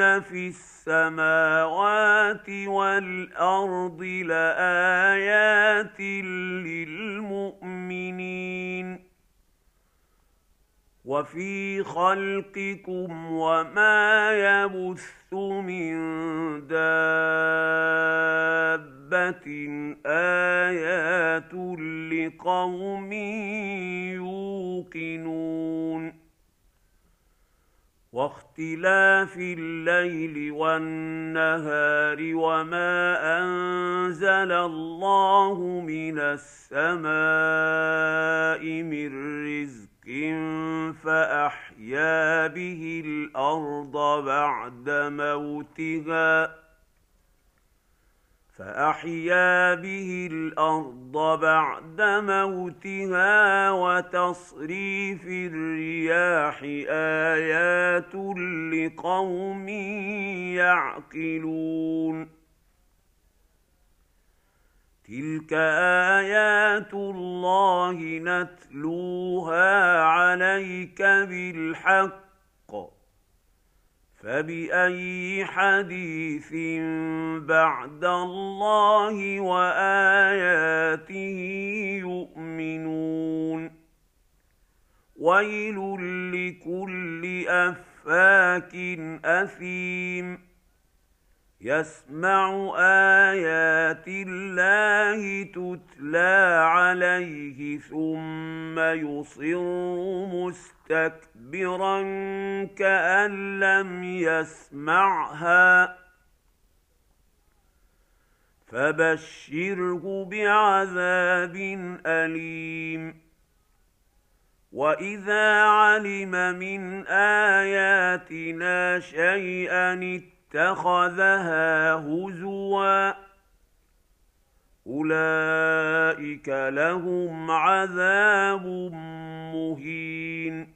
ان في السماوات والارض لايات للمؤمنين وفي خلقكم وما يبث من دابه ايات لقوم يوقنون واختلاف الليل والنهار وما أنزل الله من السماء من رزق فأحيا به الأرض بعد موتها فأحيا به الأرض بعد موتها وتصريف الرياح آيات لقوم يعقلون. تلك آيات الله نتلوها عليك بالحق فبأي حديث بعد الله وآياته يؤمنون؟ ويل لكل أفاك أثيم. يسمع آيات الله تتلى عليه ثم يصر مستكبرا كان لم يسمعها فبشره بعذاب اليم واذا علم من اياتنا شيئا اتخذها هزوا اولئك لهم عذاب مهين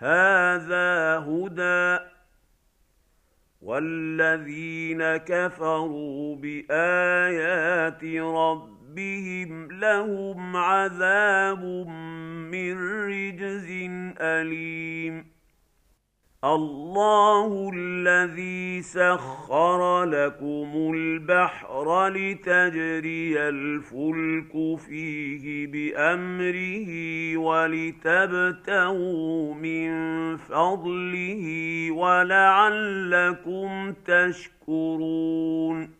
هذا هدى والذين كفروا بايات ربهم لهم عذاب من رجز اليم الله الذي سخر لكم البحر لتجري الفلك فيه بأمره ولتبتغوا من فضله ولعلكم تشكرون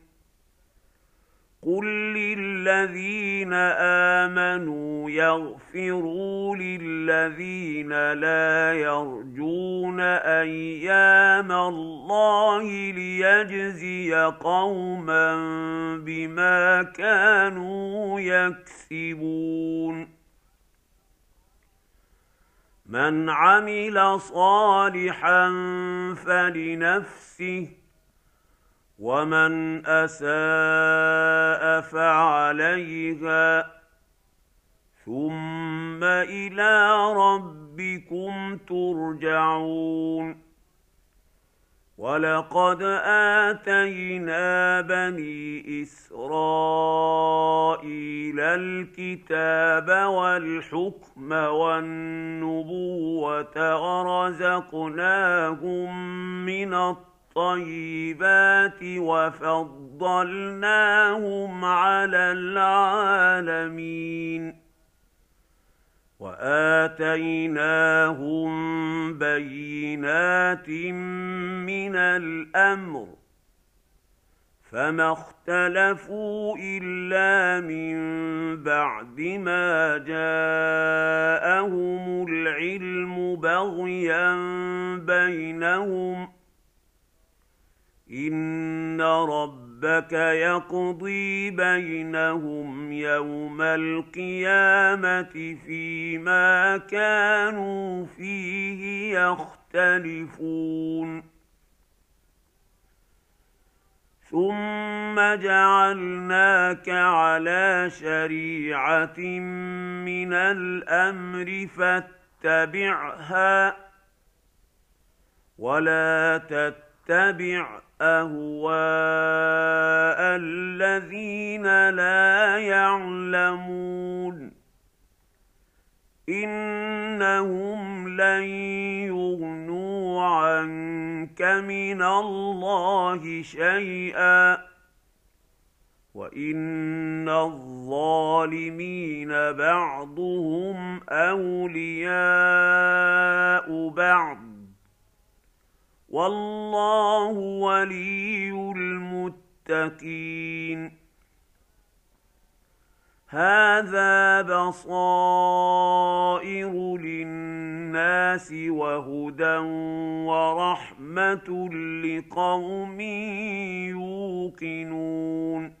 قل للذين امنوا يغفروا للذين لا يرجون أيام الله ليجزي قوما بما كانوا يكسبون من عمل صالحا فلنفسه ومن اساء فعليها ثم إلى ربكم ترجعون ولقد اتينا بني اسرائيل الكتاب والحكم والنبوه ورزقناهم من الطيبات وفضلناهم على العالمين وآتيناهم بينات من الأمر فما اختلفوا إلا من بعد ما جاءهم العلم بغيا بينهم ان رب ربك يقضي بينهم يوم القيامه فيما كانوا فيه يختلفون ثم جعلناك على شريعه من الامر فاتبعها ولا تتبع أهواء الذين لا يعلمون. إنهم لن يغنوا عنك من الله شيئا. وإن الظالمين بعضهم أولياء بعض. والله ولي المتقين. هذا بصائر للناس وهدى ورحمة لقوم يوقنون.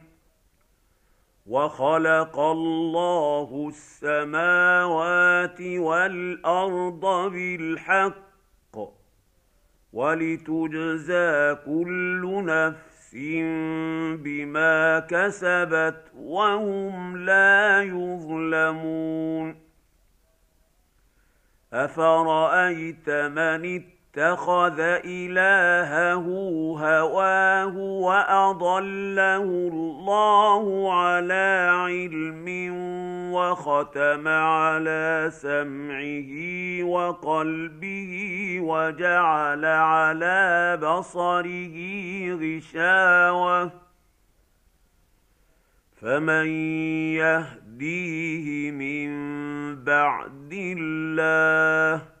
وخلق الله السماوات والارض بالحق ولتجزى كل نفس بما كسبت وهم لا يظلمون افرايت من اتخذ إلهه هواه وأضله الله على علم وختم على سمعه وقلبه وجعل على بصره غشاوة فمن يهديه من بعد الله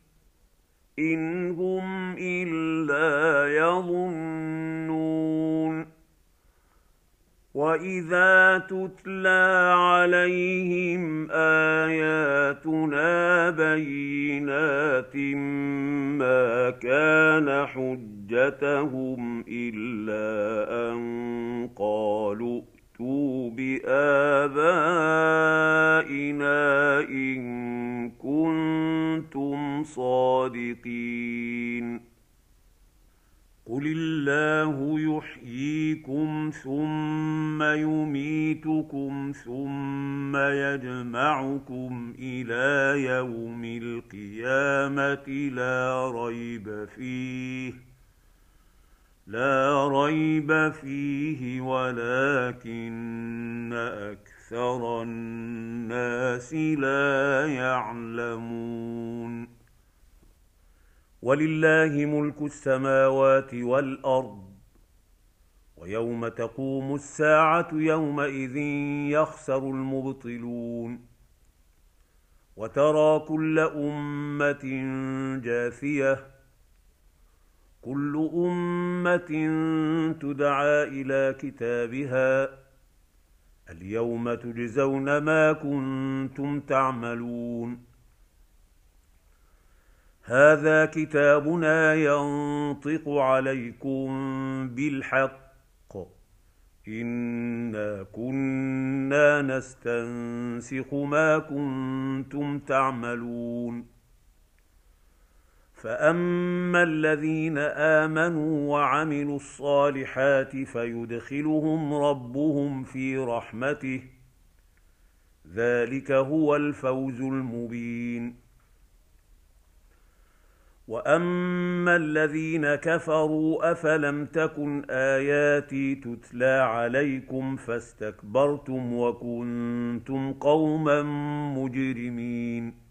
ان هم الا يظنون واذا تتلى عليهم اياتنا بينات ما كان حجتهم الا ان قالوا ائتوا بابائنا ان كنتم صادقين. قل الله يحييكم ثم يميتكم ثم يجمعكم إلى يوم القيامه لا ريب فيه لا ريب فيه ولكن أكثر الناس لا يعلمون. ولله ملك السماوات والأرض ويوم تقوم الساعة يومئذ يخسر المبطلون. وترى كل أمة جاثية كل أمة تدعى إلى كتابها. اليوم تجزون ما كنتم تعملون. هذا كتابنا ينطق عليكم بالحق. إنا كنا نستنسخ ما كنتم تعملون. فاما الذين امنوا وعملوا الصالحات فيدخلهم ربهم في رحمته ذلك هو الفوز المبين واما الذين كفروا افلم تكن اياتي تتلى عليكم فاستكبرتم وكنتم قوما مجرمين